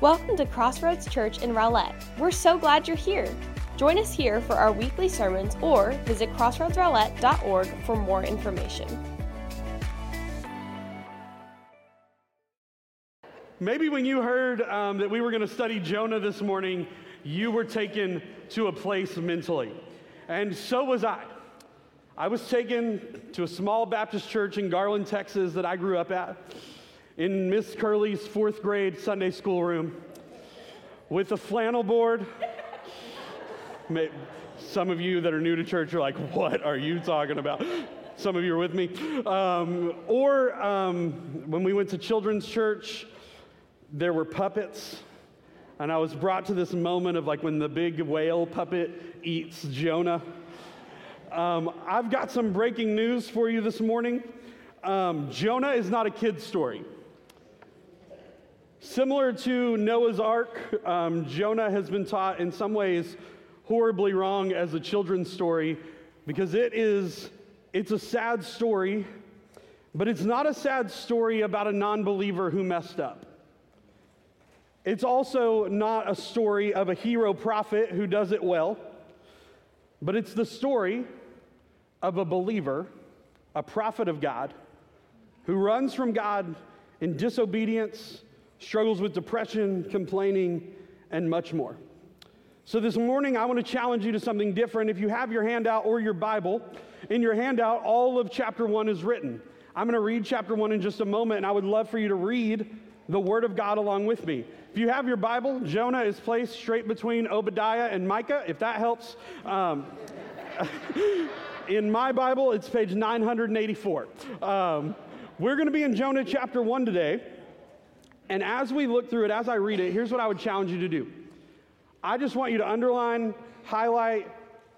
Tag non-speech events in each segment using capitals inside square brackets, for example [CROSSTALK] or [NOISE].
Welcome to Crossroads Church in Rowlett. We're so glad you're here. Join us here for our weekly sermons or visit crossroadsrowlett.org for more information. Maybe when you heard um, that we were going to study Jonah this morning, you were taken to a place mentally. And so was I. I was taken to a small Baptist church in Garland, Texas that I grew up at in Miss Curley's fourth grade Sunday school room with a flannel board. Some of you that are new to church are like, what are you talking about? Some of you are with me. Um, or um, when we went to children's church, there were puppets. And I was brought to this moment of like when the big whale puppet eats Jonah. Um, I've got some breaking news for you this morning. Um, Jonah is not a kid's story. Similar to Noah's Ark, um, Jonah has been taught in some ways horribly wrong as a children's story because it is it's a sad story, but it's not a sad story about a non-believer who messed up. It's also not a story of a hero prophet who does it well, but it's the story of a believer, a prophet of God, who runs from God in disobedience struggles with depression, complaining, and much more. So, this morning, I want to challenge you to something different. If you have your handout or your Bible, in your handout, all of chapter one is written. I'm going to read chapter one in just a moment, and I would love for you to read the Word of God along with me. If you have your Bible, Jonah is placed straight between Obadiah and Micah, if that helps. Um, [LAUGHS] in my Bible, it's page 984. Um, we're going to be in Jonah chapter 1 today. And as we look through it, as I read it, here's what I would challenge you to do. I just want you to underline, highlight,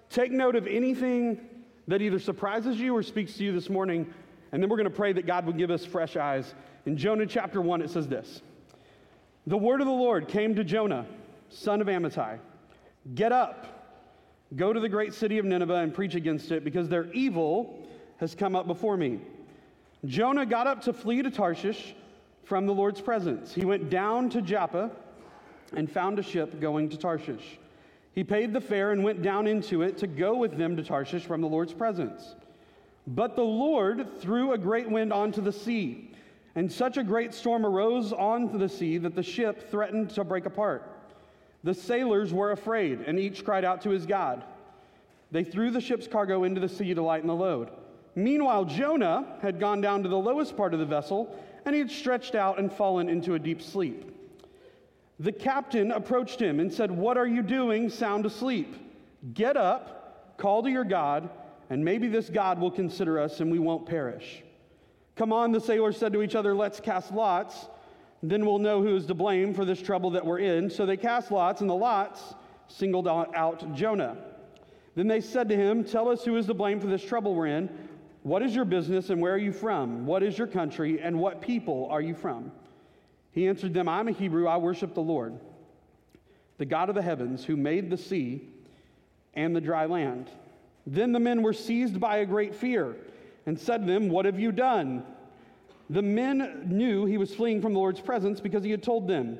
take note of anything that either surprises you or speaks to you this morning. And then we're going to pray that God would give us fresh eyes. In Jonah chapter 1, it says this The word of the Lord came to Jonah, son of Amittai Get up, go to the great city of Nineveh and preach against it, because their evil has come up before me. Jonah got up to flee to Tarshish from the Lord's presence. He went down to Joppa and found a ship going to Tarshish. He paid the fare and went down into it to go with them to Tarshish from the Lord's presence. But the Lord threw a great wind onto the sea, and such a great storm arose on the sea that the ship threatened to break apart. The sailors were afraid, and each cried out to his God. They threw the ship's cargo into the sea to lighten the load. Meanwhile, Jonah had gone down to the lowest part of the vessel and he had stretched out and fallen into a deep sleep. The captain approached him and said, What are you doing sound asleep? Get up, call to your God, and maybe this God will consider us and we won't perish. Come on, the sailors said to each other, Let's cast lots. Then we'll know who is to blame for this trouble that we're in. So they cast lots, and the lots singled out Jonah. Then they said to him, Tell us who is to blame for this trouble we're in. What is your business and where are you from? What is your country and what people are you from? He answered them, I'm a Hebrew. I worship the Lord, the God of the heavens, who made the sea and the dry land. Then the men were seized by a great fear and said to them, What have you done? The men knew he was fleeing from the Lord's presence because he had told them.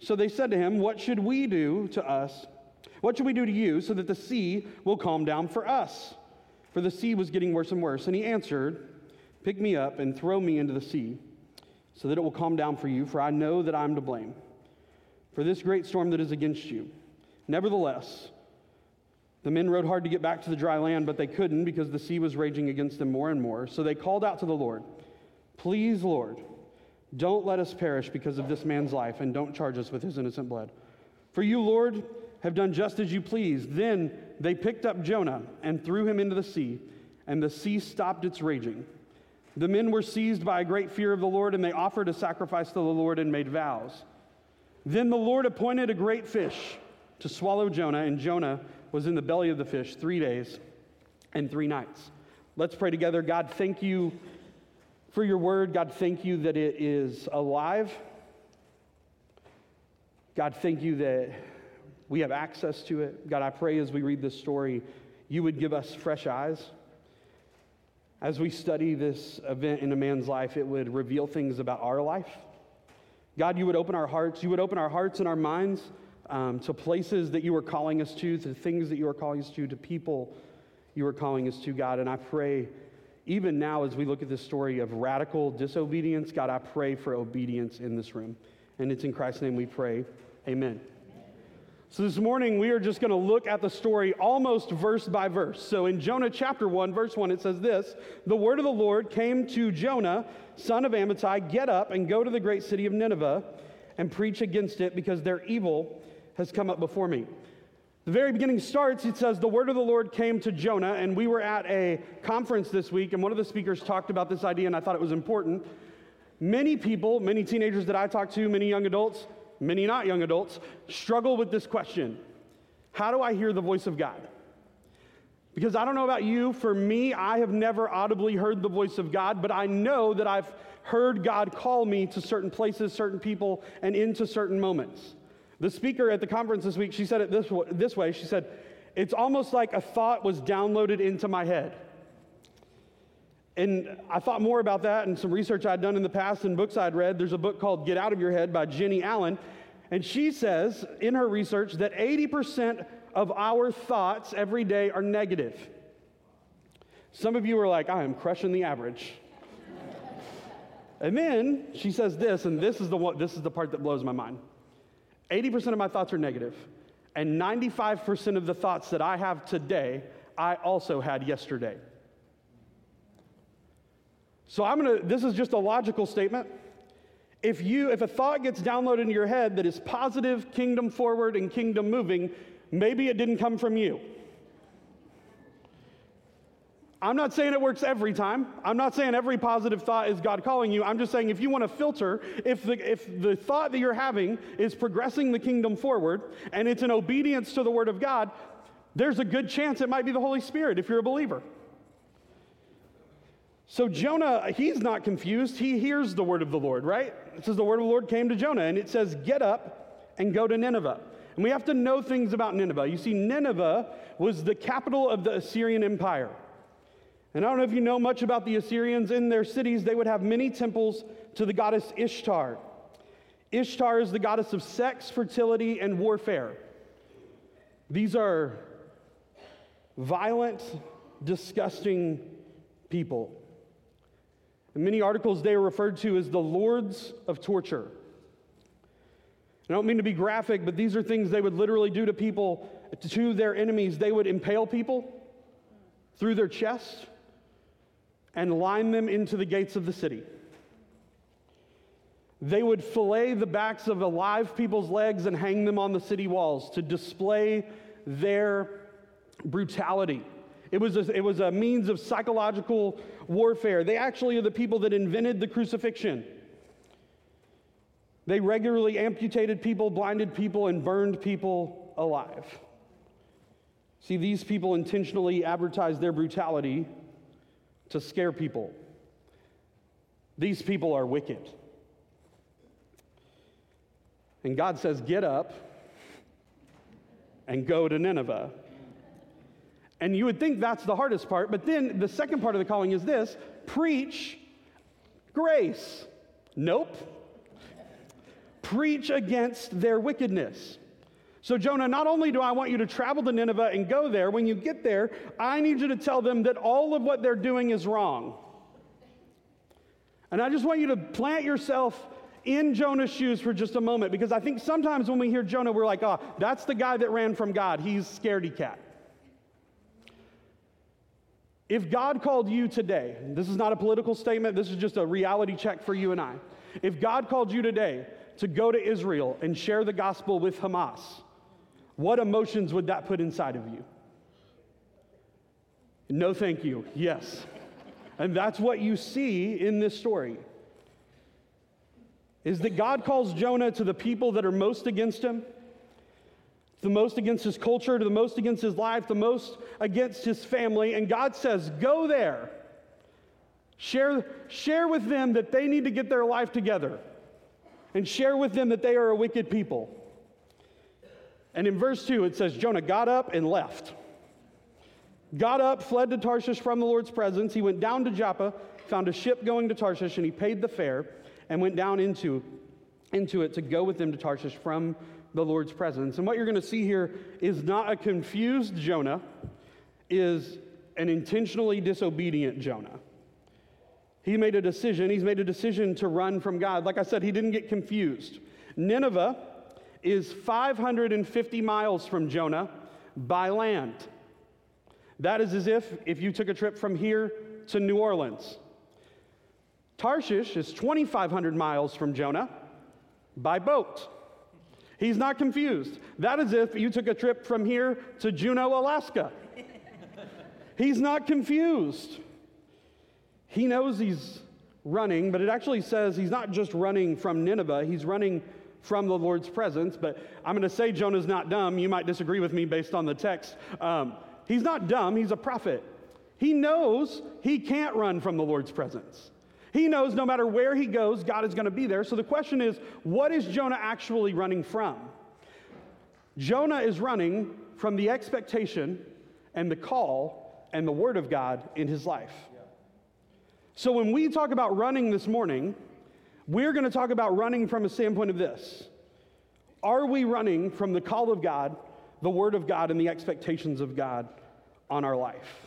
So they said to him, What should we do to us? What should we do to you so that the sea will calm down for us? For the sea was getting worse and worse. And he answered, Pick me up and throw me into the sea, so that it will calm down for you, for I know that I'm to blame for this great storm that is against you. Nevertheless, the men rowed hard to get back to the dry land, but they couldn't because the sea was raging against them more and more. So they called out to the Lord, Please, Lord, don't let us perish because of this man's life, and don't charge us with his innocent blood. For you, Lord, have done just as you please. Then they picked up Jonah and threw him into the sea, and the sea stopped its raging. The men were seized by a great fear of the Lord, and they offered a sacrifice to the Lord and made vows. Then the Lord appointed a great fish to swallow Jonah, and Jonah was in the belly of the fish three days and three nights. Let's pray together. God, thank you for your word. God, thank you that it is alive. God, thank you that we have access to it. God, I pray as we read this story, you would give us fresh eyes. As we study this event in a man's life, it would reveal things about our life. God, you would open our hearts. You would open our hearts and our minds um, to places that you are calling us to, to things that you are calling us to, to people you are calling us to, God. And I pray, even now, as we look at this story of radical disobedience, God, I pray for obedience in this room. And it's in Christ's name we pray. Amen. So, this morning we are just going to look at the story almost verse by verse. So, in Jonah chapter 1, verse 1, it says this The word of the Lord came to Jonah, son of Amittai, Get up and go to the great city of Nineveh and preach against it because their evil has come up before me. The very beginning starts, it says, The word of the Lord came to Jonah, and we were at a conference this week, and one of the speakers talked about this idea, and I thought it was important. Many people, many teenagers that I talk to, many young adults, many not young adults, struggle with this question How do I hear the voice of God? Because I don't know about you, for me, I have never audibly heard the voice of God, but I know that I've heard God call me to certain places, certain people, and into certain moments. The speaker at the conference this week, she said it this, this way She said, It's almost like a thought was downloaded into my head. And I thought more about that and some research I'd done in the past and books I'd read. There's a book called Get Out of Your Head by Jennie Allen. And she says in her research that 80% of our thoughts every day are negative. Some of you are like, I am crushing the average. and then she says this, and this is the one, this is the part that blows my mind. 80% of my thoughts are negative, and 95% of the thoughts that I have today, I also had yesterday. So I'm gonna, this is just a logical statement. If you, if a thought gets downloaded into your head that is positive, kingdom forward, and kingdom moving, maybe it didn't come from you. I'm not saying it works every time. I'm not saying every positive thought is God calling you. I'm just saying if you want to filter, if the, if the thought that you're having is progressing the kingdom forward and it's an obedience to the word of God, there's a good chance it might be the Holy Spirit if you're a believer. So Jonah, he's not confused. He hears the word of the Lord, right? It says the word of the Lord came to Jonah, and it says, Get up and go to Nineveh. And we have to know things about Nineveh. You see, Nineveh was the capital of the Assyrian Empire. And I don't know if you know much about the Assyrians. In their cities, they would have many temples to the goddess Ishtar. Ishtar is the goddess of sex, fertility, and warfare. These are violent, disgusting people. In many articles, they are referred to as the lords of torture. I don't mean to be graphic, but these are things they would literally do to people, to their enemies. They would impale people through their chest and line them into the gates of the city. They would fillet the backs of alive people's legs and hang them on the city walls to display their brutality. It was, a, it was a means of psychological warfare. They actually are the people that invented the crucifixion. They regularly amputated people, blinded people, and burned people alive. See, these people intentionally advertise their brutality to scare people. These people are wicked. And God says, Get up and go to Nineveh. And you would think that's the hardest part, but then the second part of the calling is this preach grace. Nope. Preach against their wickedness. So, Jonah, not only do I want you to travel to Nineveh and go there, when you get there, I need you to tell them that all of what they're doing is wrong. And I just want you to plant yourself in Jonah's shoes for just a moment because I think sometimes when we hear Jonah, we're like, oh, that's the guy that ran from God. He's scaredy cat. If God called you today, this is not a political statement, this is just a reality check for you and I. If God called you today to go to Israel and share the gospel with Hamas, what emotions would that put inside of you? No, thank you. Yes. and that's what you see in this story. Is that God calls Jonah to the people that are most against him the most against his culture, to the most against his life, the most against his family. And God says, Go there. Share, share with them that they need to get their life together. And share with them that they are a wicked people. And in verse 2, it says, Jonah got up and left. Got up, fled to Tarshish from the Lord's presence. He went down to Joppa, found a ship going to Tarshish, and he paid the fare and went down into into it to go with them to Tarshish from the Lord's presence. And what you're going to see here is not a confused Jonah, is an intentionally disobedient Jonah. He made a decision. He's made a decision to run from God. Like I said, he didn't get confused. Nineveh is 550 miles from Jonah by land. That is as if if you took a trip from here to New Orleans. Tarshish is 2,500 miles from Jonah by boat. He's not confused. That is if you took a trip from here to Juneau, Alaska. He's not confused. He knows he's running, but it actually says he's not just running from Nineveh, he's running from the Lord's presence. But I'm going to say Jonah's not dumb. You might disagree with me based on the text. Um, he's not dumb, he's a prophet. He knows he can't run from the Lord's presence. He knows no matter where he goes, God is going to be there. So the question is, what is Jonah actually running from? Jonah is running from the expectation and the call and the word of God in his life. So when we talk about running this morning, we're going to talk about running from a standpoint of this. Are we running from the call of God, the word of God, and the expectations of God on our life?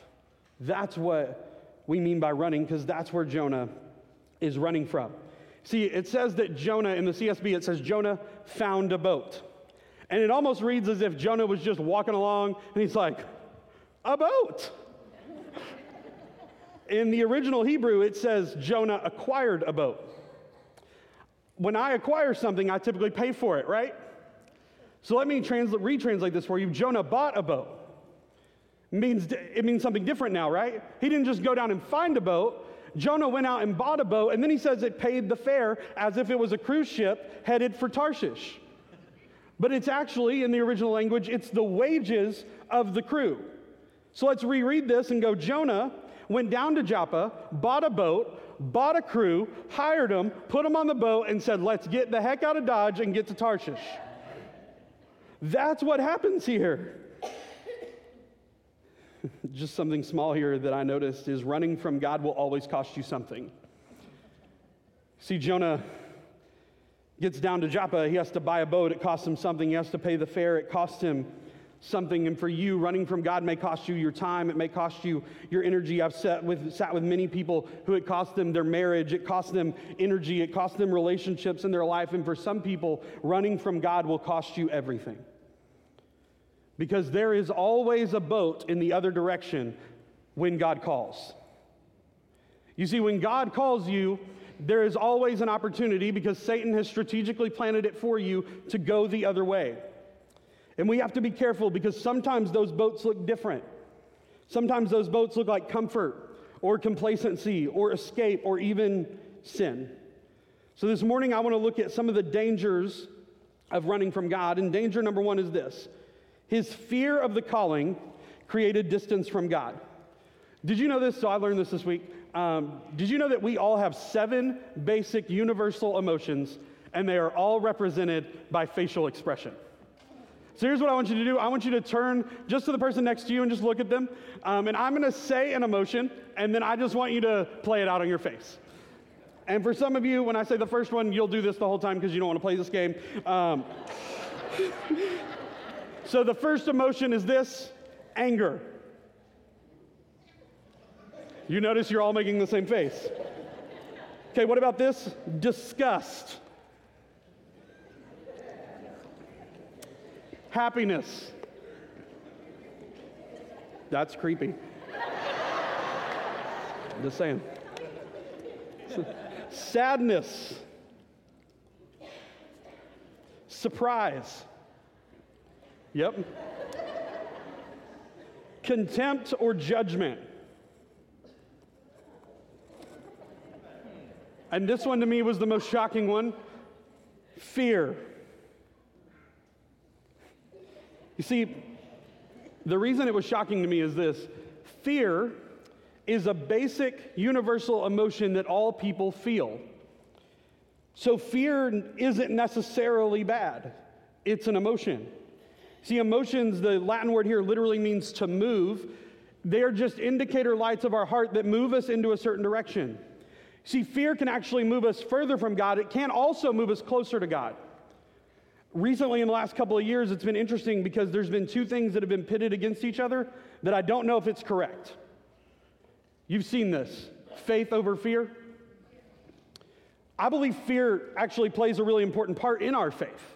That's what we mean by running, because that's where Jonah is running from. See, it says that Jonah, in the CSB, it says Jonah found a boat. And it almost reads as if Jonah was just walking along and he's like, a boat. [LAUGHS] In the original Hebrew, it says Jonah acquired a boat. When I acquire something, I typically pay for it, right? So let me transla- retranslate this for you. Jonah bought a boat. It means, it means something different now, right? He didn't just go down and find a boat. Jonah went out and bought a boat, and then he says it paid the fare as if it was a cruise ship headed for Tarshish. But it's actually, in the original language, it's the wages of the crew. So let's reread this and go Jonah went down to Joppa, bought a boat, bought a crew, hired them, put them on the boat, and said, Let's get the heck out of Dodge and get to Tarshish. That's what happens here. [LAUGHS] Just something small here that I noticed is running from God will always cost you something. See, Jonah gets down to Joppa, he has to buy a boat, it costs him something, he has to pay the fare, it costs him something. And for you, running from God may cost you your time, it may cost you your energy. I've sat with, sat with many people who it cost them their marriage, it cost them energy, it cost them relationships in their life. And for some people, running from God will cost you everything. Because there is always a boat in the other direction when God calls. You see, when God calls you, there is always an opportunity because Satan has strategically planted it for you to go the other way. And we have to be careful because sometimes those boats look different. Sometimes those boats look like comfort or complacency or escape or even sin. So this morning, I want to look at some of the dangers of running from God. And danger number one is this his fear of the calling created distance from God. Did you know this? So I learned this this week. Um, did you know that we all have seven basic universal emotions and they are all represented by facial expression? So here's what I want you to do I want you to turn just to the person next to you and just look at them. Um, and I'm going to say an emotion, and then I just want you to play it out on your face. And for some of you, when I say the first one, you'll do this the whole time because you don't want to play this game. Um, [LAUGHS] so the first emotion is this anger. You notice you're all making the same face. Okay, what about this? Disgust. Happiness. That's creepy. Just saying. Sadness. Surprise. Yep. Contempt or judgment. And this one to me was the most shocking one fear. You see, the reason it was shocking to me is this fear is a basic universal emotion that all people feel. So fear isn't necessarily bad, it's an emotion. See, emotions, the Latin word here literally means to move. They are just indicator lights of our heart that move us into a certain direction. See, fear can actually move us further from God, it can also move us closer to God. Recently, in the last couple of years, it's been interesting because there's been two things that have been pitted against each other that I don't know if it's correct. You've seen this faith over fear. I believe fear actually plays a really important part in our faith.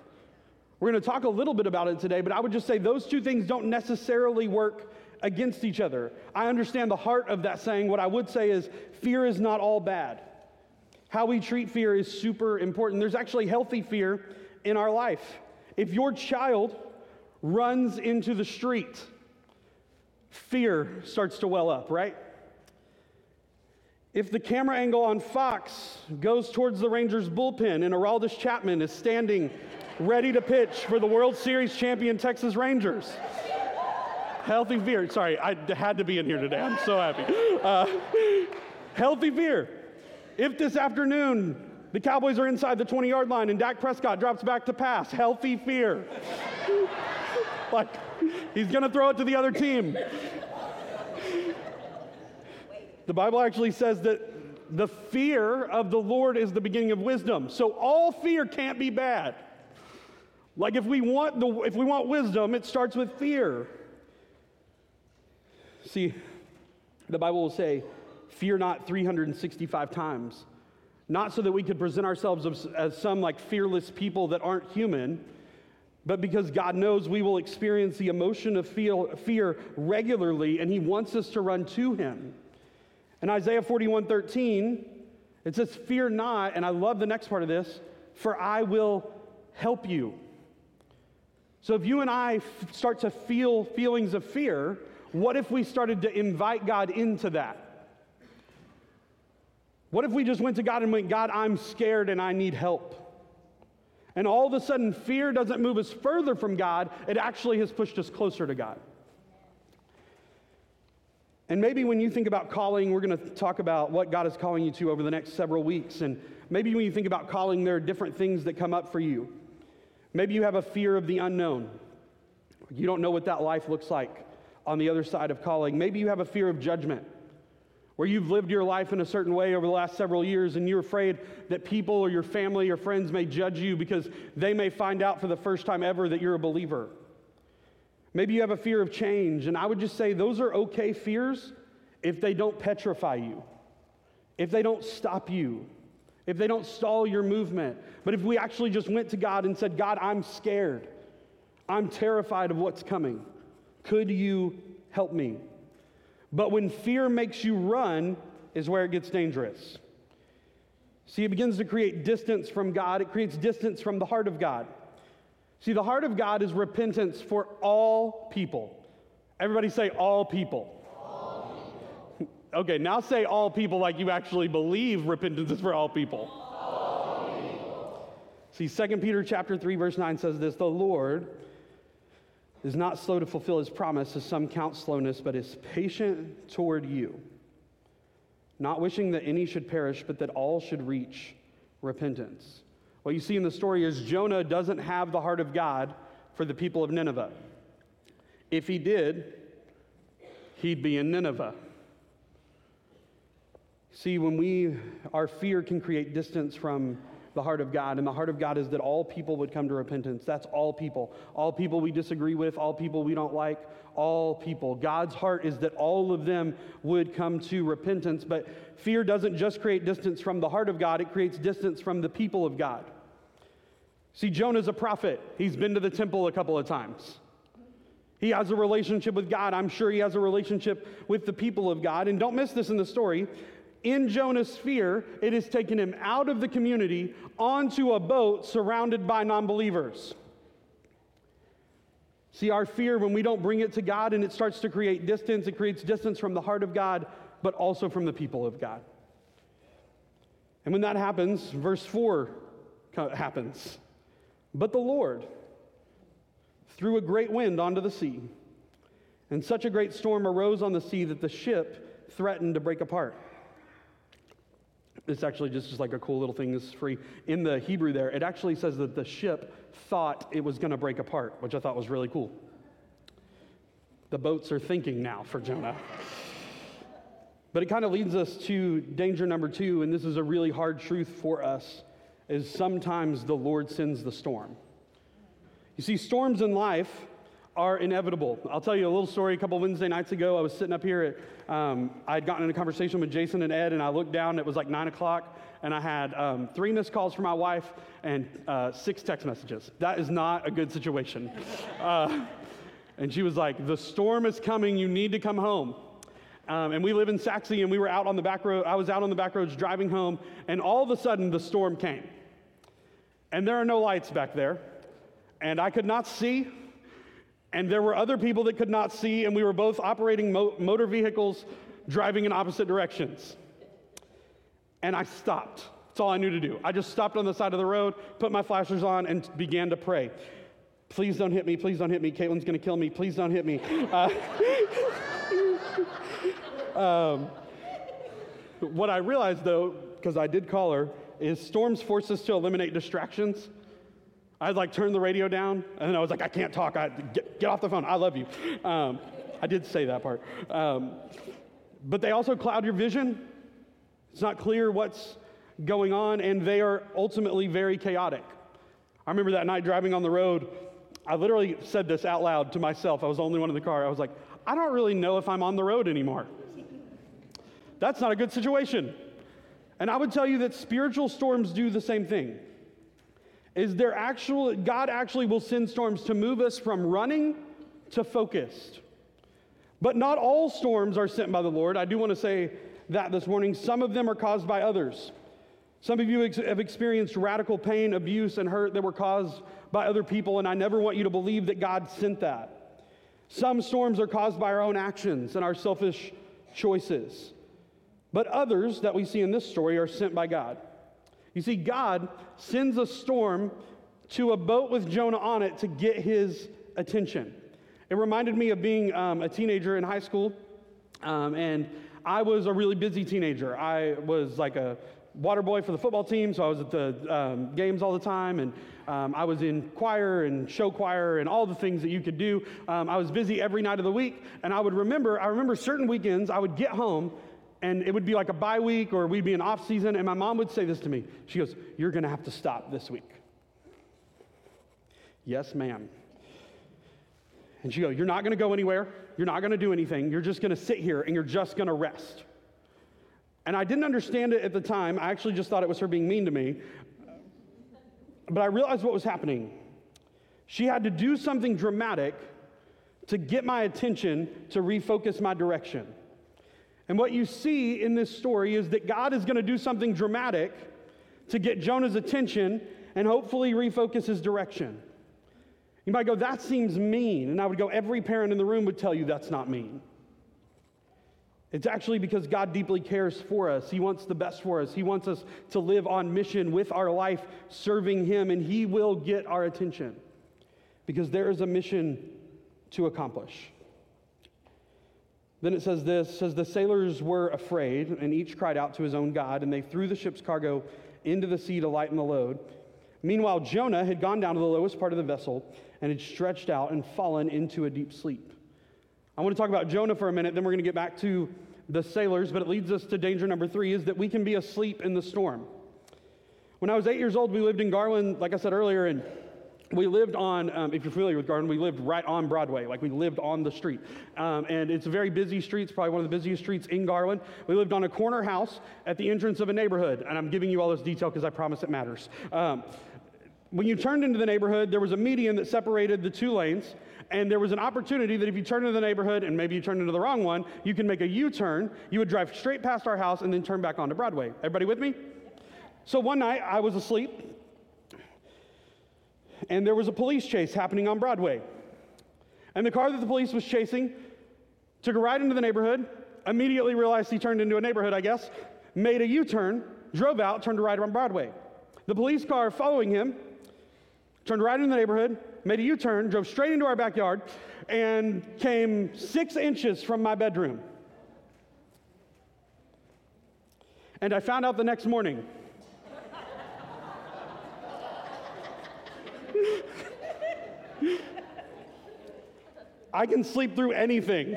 We're going to talk a little bit about it today, but I would just say those two things don't necessarily work against each other. I understand the heart of that saying. What I would say is fear is not all bad. How we treat fear is super important. There's actually healthy fear in our life. If your child runs into the street, fear starts to well up, right? If the camera angle on Fox goes towards the Rangers bullpen and Aroldis Chapman is standing ready to pitch for the World Series champion Texas Rangers. Healthy fear. Sorry, I had to be in here today. I'm so happy. Uh, healthy fear. If this afternoon the Cowboys are inside the 20 yard line and Dak Prescott drops back to pass, healthy fear. like he's going to throw it to the other team. The Bible actually says that the fear of the Lord is the beginning of wisdom. So all fear can't be bad. Like if we want the if we want wisdom, it starts with fear. See, the Bible will say, fear not 365 times. Not so that we could present ourselves as, as some like fearless people that aren't human, but because God knows we will experience the emotion of feel, fear regularly, and He wants us to run to Him. In Isaiah 41:13, it says, Fear not, and I love the next part of this, for I will help you. So if you and I f- start to feel feelings of fear, what if we started to invite God into that? What if we just went to God and went, God, I'm scared and I need help? And all of a sudden, fear doesn't move us further from God, it actually has pushed us closer to God. And maybe when you think about calling, we're going to talk about what God is calling you to over the next several weeks. And maybe when you think about calling, there are different things that come up for you. Maybe you have a fear of the unknown. You don't know what that life looks like on the other side of calling. Maybe you have a fear of judgment, where you've lived your life in a certain way over the last several years and you're afraid that people or your family or friends may judge you because they may find out for the first time ever that you're a believer. Maybe you have a fear of change, and I would just say those are okay fears if they don't petrify you, if they don't stop you, if they don't stall your movement. But if we actually just went to God and said, God, I'm scared, I'm terrified of what's coming, could you help me? But when fear makes you run, is where it gets dangerous. See, it begins to create distance from God, it creates distance from the heart of God. See, the heart of God is repentance for all people. Everybody say, all people. Okay, now say all people like you actually believe repentance is for all people. All people. See, 2 Peter chapter 3, verse 9 says this: the Lord is not slow to fulfill his promise, as some count slowness, but is patient toward you, not wishing that any should perish, but that all should reach repentance. What you see in the story is Jonah doesn't have the heart of God for the people of Nineveh. If he did, he'd be in Nineveh. See, when we, our fear can create distance from the heart of God, and the heart of God is that all people would come to repentance. That's all people. All people we disagree with, all people we don't like, all people. God's heart is that all of them would come to repentance, but fear doesn't just create distance from the heart of God, it creates distance from the people of God. See, Jonah's a prophet. He's been to the temple a couple of times. He has a relationship with God. I'm sure he has a relationship with the people of God. And don't miss this in the story in Jonah's fear, it has taken him out of the community onto a boat surrounded by non believers. See, our fear, when we don't bring it to God and it starts to create distance, it creates distance from the heart of God, but also from the people of God. And when that happens, verse 4 happens. But the Lord threw a great wind onto the sea, and such a great storm arose on the sea that the ship threatened to break apart. It's actually just, just like a cool little thing. This is free. In the Hebrew, there, it actually says that the ship thought it was going to break apart, which I thought was really cool. The boats are thinking now for Jonah. But it kind of leads us to danger number two, and this is a really hard truth for us, is sometimes the Lord sends the storm. You see, storms in life are inevitable. I'll tell you a little story. A couple Wednesday nights ago, I was sitting up here. At, um, I had gotten in a conversation with Jason and Ed, and I looked down. It was like nine o'clock, and I had um, three missed calls from my wife and uh, six text messages. That is not a good situation. [LAUGHS] Uh, and she was like, "The storm is coming. You need to come home." Um, and we live in Sachse, and we were out on the back road. I was out on the back roads driving home, and all of a sudden the storm came. And there are no lights back there, and I could not see. And there were other people that could not see, and we were both operating mo- motor vehicles driving in opposite directions. And I stopped. That's all I knew to do. I just stopped on the side of the road, put my flashers on, and began to pray. Please don't hit me. Please don't hit me. Caitlin's going to kill me. Please don't hit me. Uh, [LAUGHS] um, what I realized, though, because I did call her, is storms force us to eliminate distractions. I'd like turn the radio down, and I was like, I can't talk. I get, get off the phone. I love you. Um, I did say that part. Um, but they also cloud your vision. It's not clear what's going on, and they are ultimately very chaotic. I remember that night driving on the road. I literally said this out loud to myself. I was the only one in the car. I was like, I don't really know if I'm on the road anymore. That's not a good situation. And I would tell you that spiritual storms do the same thing is there actual God actually will send storms to move us from running to focused. But not all storms are sent by the Lord. I do want to say that this morning. Some of them are caused by others. Some of you ex- have experienced radical pain, abuse, and hurt that were caused by other people, and I never want you to believe that God sent that. Some storms are caused by our own actions and our selfish choices. But others that we see in this story are sent by God. You see, God sends a storm to a boat with Jonah on it to get his attention. It reminded me of being um, a teenager in high school, um, and I was a really busy teenager. I was like a water boy for the football team, so I was at the um, games all the time, and um, I was in choir and show choir and all the things that you could do. Um, I was busy every night of the week, and I would remember, I remember certain weekends I would get home and it would be like a bye week or we'd be in off season and my mom would say this to me. She goes you're going to have to stop this week. Yes ma'am. And she goes you're not going to go anywhere. You're not going to do anything. You're just going to sit here and you're just going to rest. And i didn't understand it at the time. I actually just thought it was her being mean to me. But i realized what was happening. She had to do something dramatic to get my attention to refocus my direction and what you see in this story is that God is going to do something dramatic to get Jonah's attention and hopefully refocus his direction. You might go, that seems mean. And I would go, every parent in the room would tell you that's not mean. It's actually because God deeply cares for us. He wants the best for us. He wants us to live on mission with our life, serving Him, and He will get our attention because there is a mission to accomplish. Then it says this says the sailors were afraid and each cried out to his own God and they threw the ship's cargo into the sea to lighten the load. Meanwhile Jonah had gone down to the lowest part of the vessel and had stretched out and fallen into a deep sleep. I want to talk about Jonah for a minute then we're going to get back to the sailors but it leads us to danger number 3 is that we can be asleep in the storm. When I was 8 years old we lived in Garland like I said earlier and we lived on, um, if you're familiar with Garland, we lived right on Broadway. Like we lived on the street. Um, and it's a very busy street. It's probably one of the busiest streets in Garland. We lived on a corner house at the entrance of a neighborhood. And I'm giving you all this detail because I promise it matters. Um, when you turned into the neighborhood, there was a median that separated the two lanes. And there was an opportunity that if you turned into the neighborhood and maybe you turned into the wrong one, you can make a U turn. You would drive straight past our house and then turn back onto Broadway. Everybody with me? So one night I was asleep and there was a police chase happening on Broadway. And the car that the police was chasing took a ride into the neighborhood, immediately realized he turned into a neighborhood, I guess, made a U turn, drove out, turned a right on Broadway. The police car following him turned right into the neighborhood, made a U turn, drove straight into our backyard, and came six inches from my bedroom. And I found out the next morning I can sleep through anything.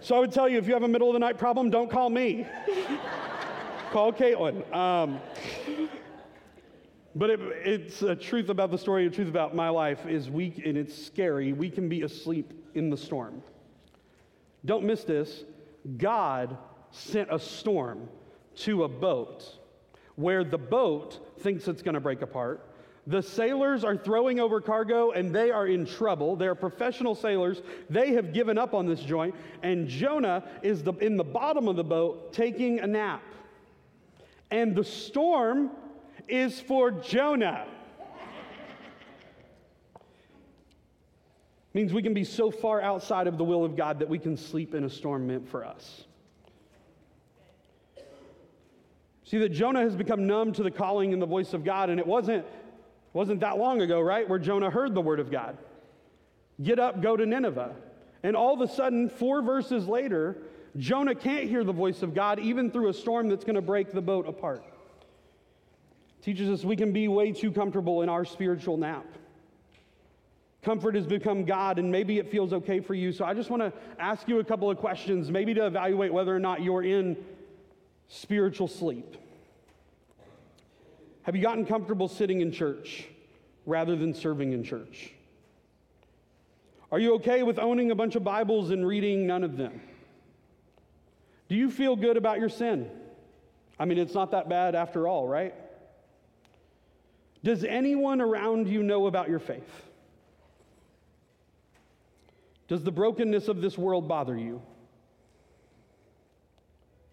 So I would tell you if you have a middle of the night problem, don't call me. call Caitlin. Um, but it, it's a truth about the story, a truth about my life is we, and it's scary, we can be asleep in the storm. Don't miss this. God sent a storm to a boat where the boat thinks it's going to break apart. The sailors are throwing over cargo and they are in trouble. They're professional sailors. They have given up on this joint. And Jonah is the, in the bottom of the boat taking a nap. And the storm is for Jonah. means we can be so far outside of the will of God that we can sleep in a storm meant for us. See that Jonah has become numb to the calling and the voice of God, and it wasn't, wasn't that long ago, right, where Jonah heard the word of God. Get up, go to Nineveh. And all of a sudden, four verses later, Jonah can't hear the voice of God even through a storm that's going to break the boat apart. Teaches us we can be way too comfortable in our spiritual nap. Comfort has become God, and maybe it feels okay for you. So I just want to ask you a couple of questions, maybe to evaluate whether or not you're in spiritual sleep. Have you gotten comfortable sitting in church rather than serving in church? Are you okay with owning a bunch of Bibles and reading none of them? Do you feel good about your sin? I mean, it's not that bad after all, right? Does anyone around you know about your faith? Does the brokenness of this world bother you?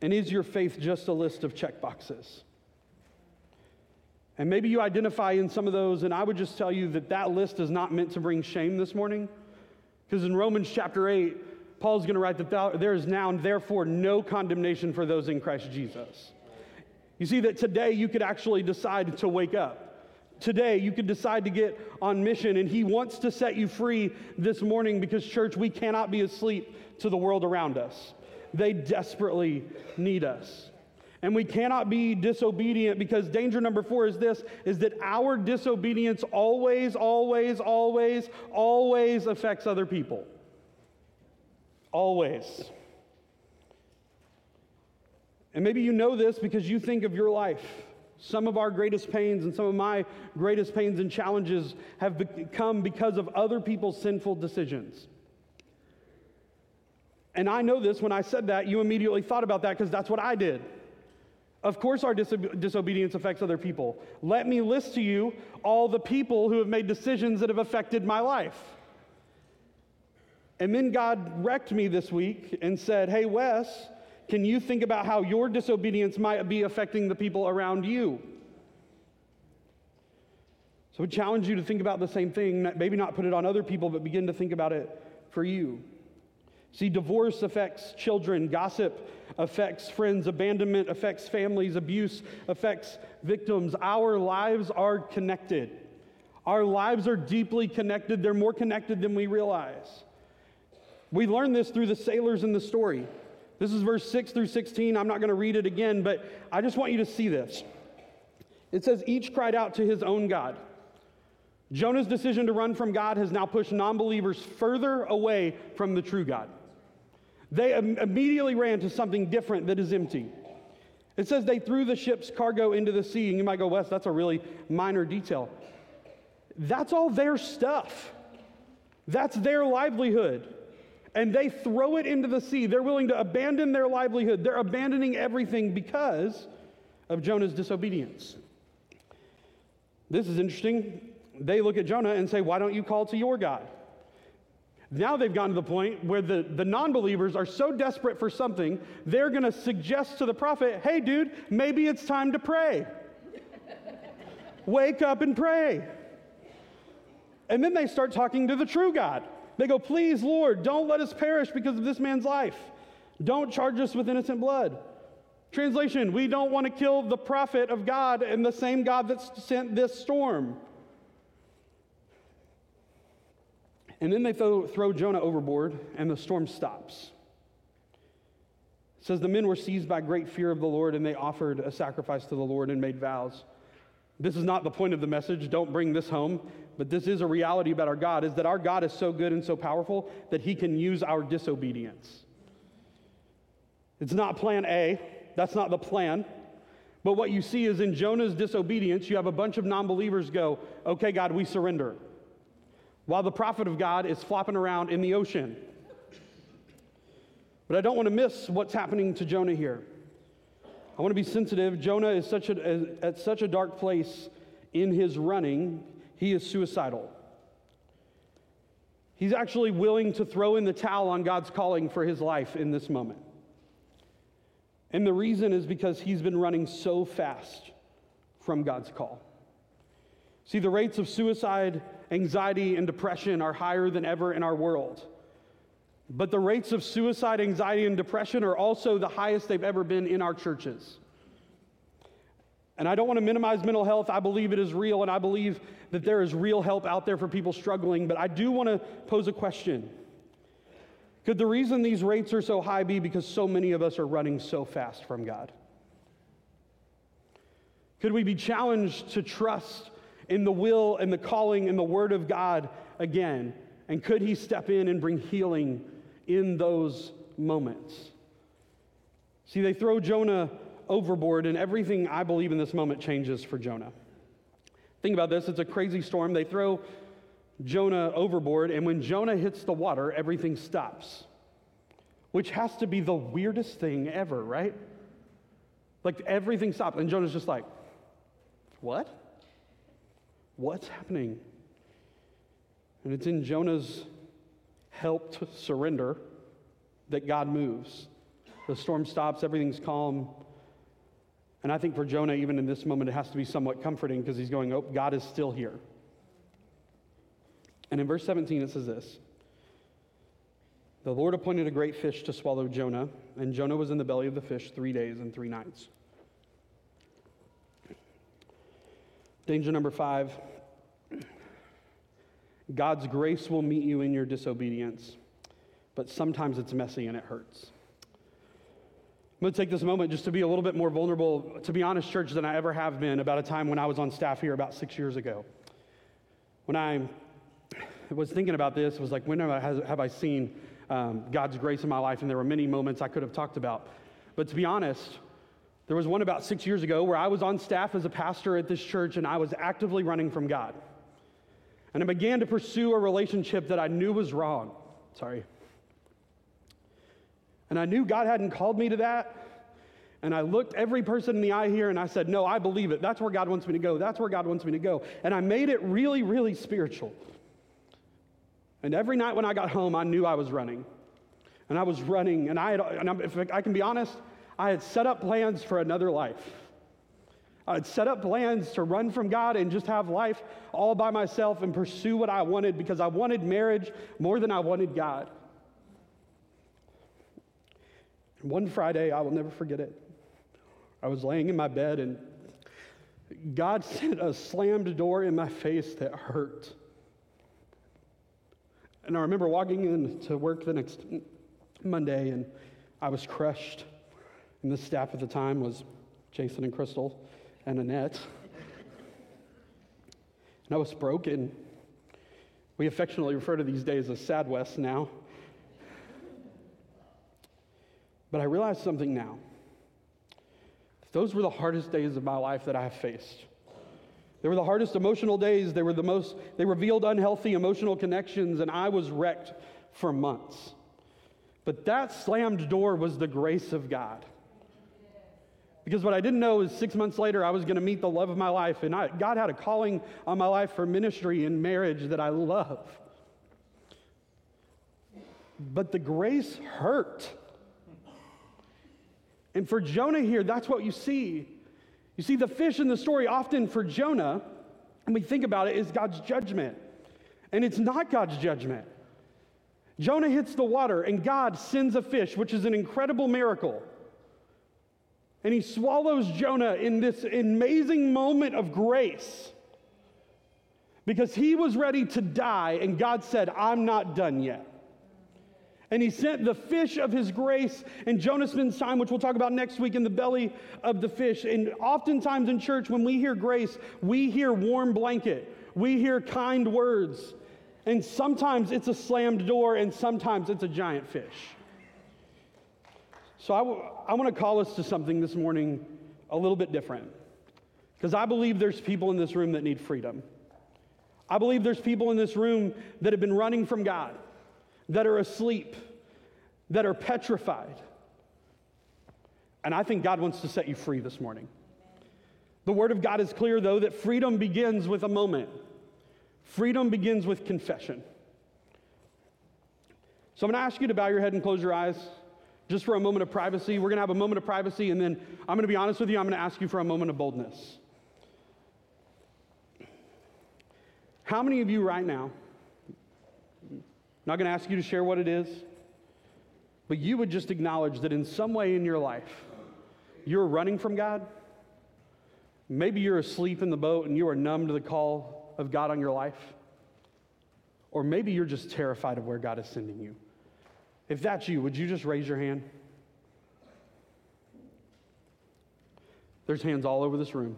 And is your faith just a list of check boxes? And maybe you identify in some of those, and I would just tell you that that list is not meant to bring shame this morning. Because in Romans chapter 8, Paul's going to write that there is now, and therefore, no condemnation for those in Christ Jesus. You see that today you could actually decide to wake up. Today, you could decide to get on mission, and He wants to set you free this morning because, church, we cannot be asleep to the world around us. They desperately need us. And we cannot be disobedient because danger number four is this is that our disobedience always, always, always, always affects other people. Always. And maybe you know this because you think of your life. Some of our greatest pains and some of my greatest pains and challenges have come because of other people's sinful decisions. And I know this when I said that, you immediately thought about that because that's what I did. Of course, our disobe- disobedience affects other people. Let me list to you all the people who have made decisions that have affected my life. And then God wrecked me this week and said, Hey, Wes, can you think about how your disobedience might be affecting the people around you? So I challenge you to think about the same thing, maybe not put it on other people, but begin to think about it for you. See, divorce affects children, gossip affects friends, abandonment affects families, abuse affects victims. Our lives are connected. Our lives are deeply connected. They're more connected than we realize. We learn this through the sailors in the story. This is verse 6 through 16. I'm not going to read it again, but I just want you to see this. It says, Each cried out to his own God. Jonah's decision to run from God has now pushed non believers further away from the true God. They immediately ran to something different that is empty. It says they threw the ship's cargo into the sea, and you might go, Wes, that's a really minor detail. That's all their stuff, that's their livelihood. And they throw it into the sea. They're willing to abandon their livelihood. They're abandoning everything because of Jonah's disobedience. This is interesting. They look at Jonah and say, Why don't you call to your God? Now they've gotten to the point where the, the non believers are so desperate for something, they're going to suggest to the prophet, hey, dude, maybe it's time to pray. Wake up and pray. And then they start talking to the true God. They go, please, Lord, don't let us perish because of this man's life. Don't charge us with innocent blood. Translation, we don't want to kill the prophet of God and the same God that sent this storm. And then they throw, throw Jonah overboard, and the storm stops. It says the men were seized by great fear of the Lord, and they offered a sacrifice to the Lord and made vows. This is not the point of the message. Don't bring this home. But this is a reality about our God is that our God is so good and so powerful that he can use our disobedience. It's not plan A, that's not the plan. But what you see is in Jonah's disobedience, you have a bunch of non believers go, Okay, God, we surrender. While the prophet of God is flopping around in the ocean. But I don't want to miss what's happening to Jonah here. I want to be sensitive. Jonah is such a, at such a dark place in his running, he is suicidal. He's actually willing to throw in the towel on God's calling for his life in this moment. And the reason is because he's been running so fast from God's call. See, the rates of suicide, anxiety, and depression are higher than ever in our world. But the rates of suicide, anxiety, and depression are also the highest they've ever been in our churches. And I don't want to minimize mental health. I believe it is real, and I believe that there is real help out there for people struggling. But I do want to pose a question Could the reason these rates are so high be because so many of us are running so fast from God? Could we be challenged to trust in the will and the calling and the word of God again? And could He step in and bring healing in those moments? See, they throw Jonah overboard, and everything I believe in this moment changes for Jonah. Think about this it's a crazy storm. They throw Jonah overboard, and when Jonah hits the water, everything stops, which has to be the weirdest thing ever, right? Like everything stops, and Jonah's just like, What? What's happening? And it's in Jonah's helped surrender that God moves. The storm stops, everything's calm. And I think for Jonah, even in this moment, it has to be somewhat comforting because he's going, Oh, God is still here. And in verse 17, it says this The Lord appointed a great fish to swallow Jonah, and Jonah was in the belly of the fish three days and three nights. Danger number five God's grace will meet you in your disobedience, but sometimes it's messy and it hurts. I'm going to take this moment just to be a little bit more vulnerable, to be honest, church, than I ever have been about a time when I was on staff here about six years ago. When I was thinking about this, was like, when have I seen um, God's grace in my life? And there were many moments I could have talked about. But to be honest, there was one about six years ago where I was on staff as a pastor at this church and I was actively running from God. And I began to pursue a relationship that I knew was wrong. Sorry. And I knew God hadn't called me to that. And I looked every person in the eye here and I said, No, I believe it. That's where God wants me to go. That's where God wants me to go. And I made it really, really spiritual. And every night when I got home, I knew I was running. And I was running. And I had, and if I can be honest, I had set up plans for another life. I'd set up plans to run from God and just have life all by myself and pursue what I wanted because I wanted marriage more than I wanted God. One Friday, I will never forget it. I was laying in my bed and God [LAUGHS] sent a slammed door in my face that hurt. And I remember walking into work the next Monday and I was crushed. And the staff at the time was Jason and Crystal and Annette. And I was broken. We affectionately refer to these days as Sad Wes now. But I realize something now. Those were the hardest days of my life that I have faced. They were the hardest emotional days. They were the most, they revealed unhealthy emotional connections, and I was wrecked for months. But that slammed door was the grace of God. Because what I didn't know is six months later, I was going to meet the love of my life. And I, God had a calling on my life for ministry and marriage that I love. But the grace hurt. And for Jonah here, that's what you see. You see, the fish in the story often for Jonah, and we think about it, is God's judgment. And it's not God's judgment. Jonah hits the water, and God sends a fish, which is an incredible miracle. And he swallows Jonah in this amazing moment of grace because he was ready to die, and God said, I'm not done yet. And he sent the fish of his grace, and Jonah spends time, which we'll talk about next week, in the belly of the fish. And oftentimes in church, when we hear grace, we hear warm blanket, we hear kind words. And sometimes it's a slammed door, and sometimes it's a giant fish. So I, w- I want to call us to something this morning a little bit different. Because I believe there's people in this room that need freedom. I believe there's people in this room that have been running from God, that are asleep, that are petrified. And I think God wants to set you free this morning. The Word of God is clear, though, that freedom begins with a moment. Freedom begins with confession. So I'm going to ask you to bow your head and close your eyes just for a moment of privacy. We're going to have a moment of privacy, and then I'm going to be honest with you, I'm going to ask you for a moment of boldness. How many of you right now, I'm not going to ask you to share what it is, but you would just acknowledge that in some way in your life, you're running from God? Maybe you're asleep in the boat and you are numb to the call of God on your life. Or maybe you're just terrified of where God is sending you. If that's you, would you just raise your hand? There's hands all over this room.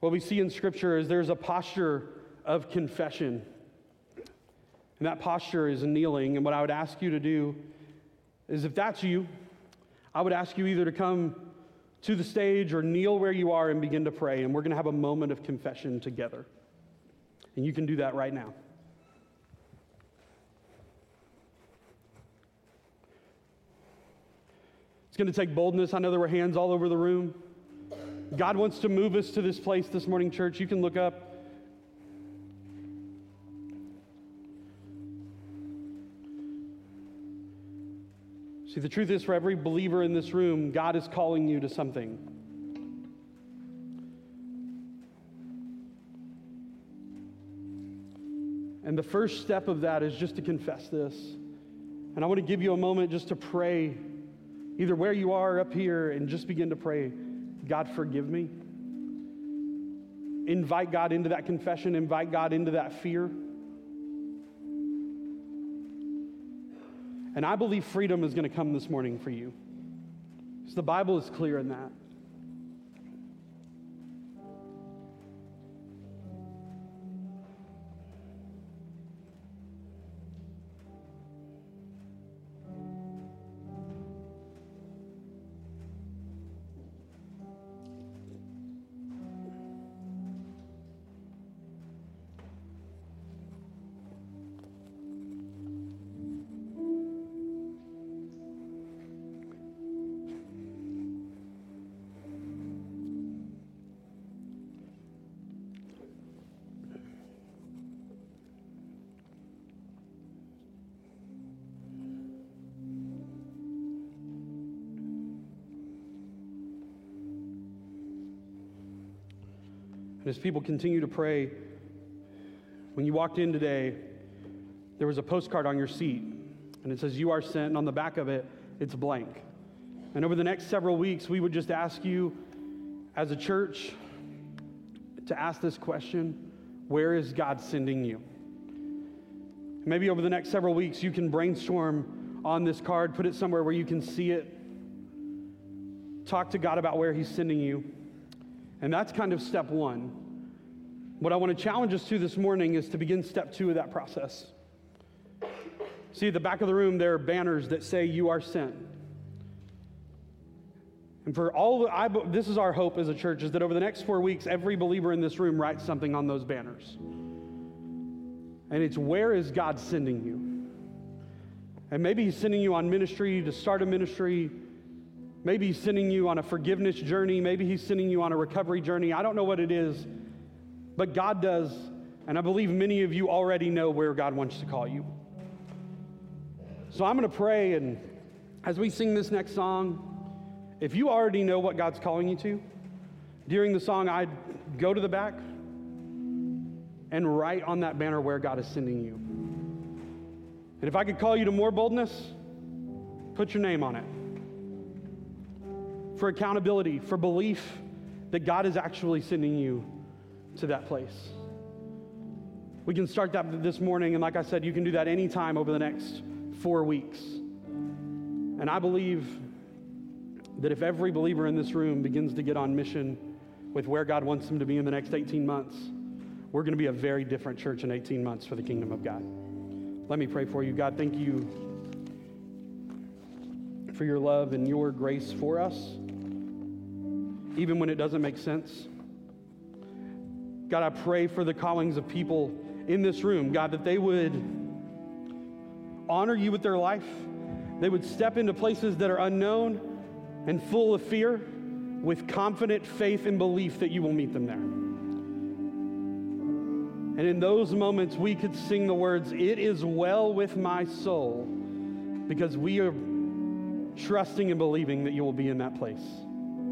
What we see in Scripture is there's a posture of confession. And that posture is kneeling. And what I would ask you to do is if that's you, I would ask you either to come to the stage or kneel where you are and begin to pray. And we're going to have a moment of confession together. And you can do that right now. It's going to take boldness. I know there were hands all over the room. God wants to move us to this place this morning, church. You can look up. See, the truth is, for every believer in this room, God is calling you to something. And the first step of that is just to confess this. And I want to give you a moment just to pray, either where you are up here, and just begin to pray God, forgive me. Invite God into that confession, invite God into that fear. And I believe freedom is going to come this morning for you. Because the Bible is clear in that. And as people continue to pray, when you walked in today, there was a postcard on your seat, and it says, You are sent, and on the back of it, it's blank. And over the next several weeks, we would just ask you as a church to ask this question Where is God sending you? Maybe over the next several weeks, you can brainstorm on this card, put it somewhere where you can see it, talk to God about where He's sending you. And that's kind of step one. What I want to challenge us to this morning is to begin step two of that process. See, at the back of the room, there are banners that say, You are sent. And for all, I, this is our hope as a church, is that over the next four weeks, every believer in this room writes something on those banners. And it's where is God sending you? And maybe He's sending you on ministry to start a ministry, Maybe he's sending you on a forgiveness journey. Maybe he's sending you on a recovery journey. I don't know what it is, but God does. And I believe many of you already know where God wants to call you. So I'm going to pray, and as we sing this next song, if you already know what God's calling you to, during the song, I'd go to the back and write on that banner where God is sending you. And if I could call you to more boldness, put your name on it for accountability, for belief that God is actually sending you to that place. We can start that this morning, and like I said, you can do that anytime over the next four weeks. And I believe that if every believer in this room begins to get on mission with where God wants them to be in the next 18 months, we're going to be a very different church in 18 months for the kingdom of God. Let me pray for you. God, thank you for your love and your grace for us, even when it doesn't make sense. God, I pray for the callings of people in this room, God, that they would honor you with their life. They would step into places that are unknown and full of fear with confident faith and belief that you will meet them there. And in those moments, we could sing the words, It is well with my soul, because we are trusting and believing that you will be in that place.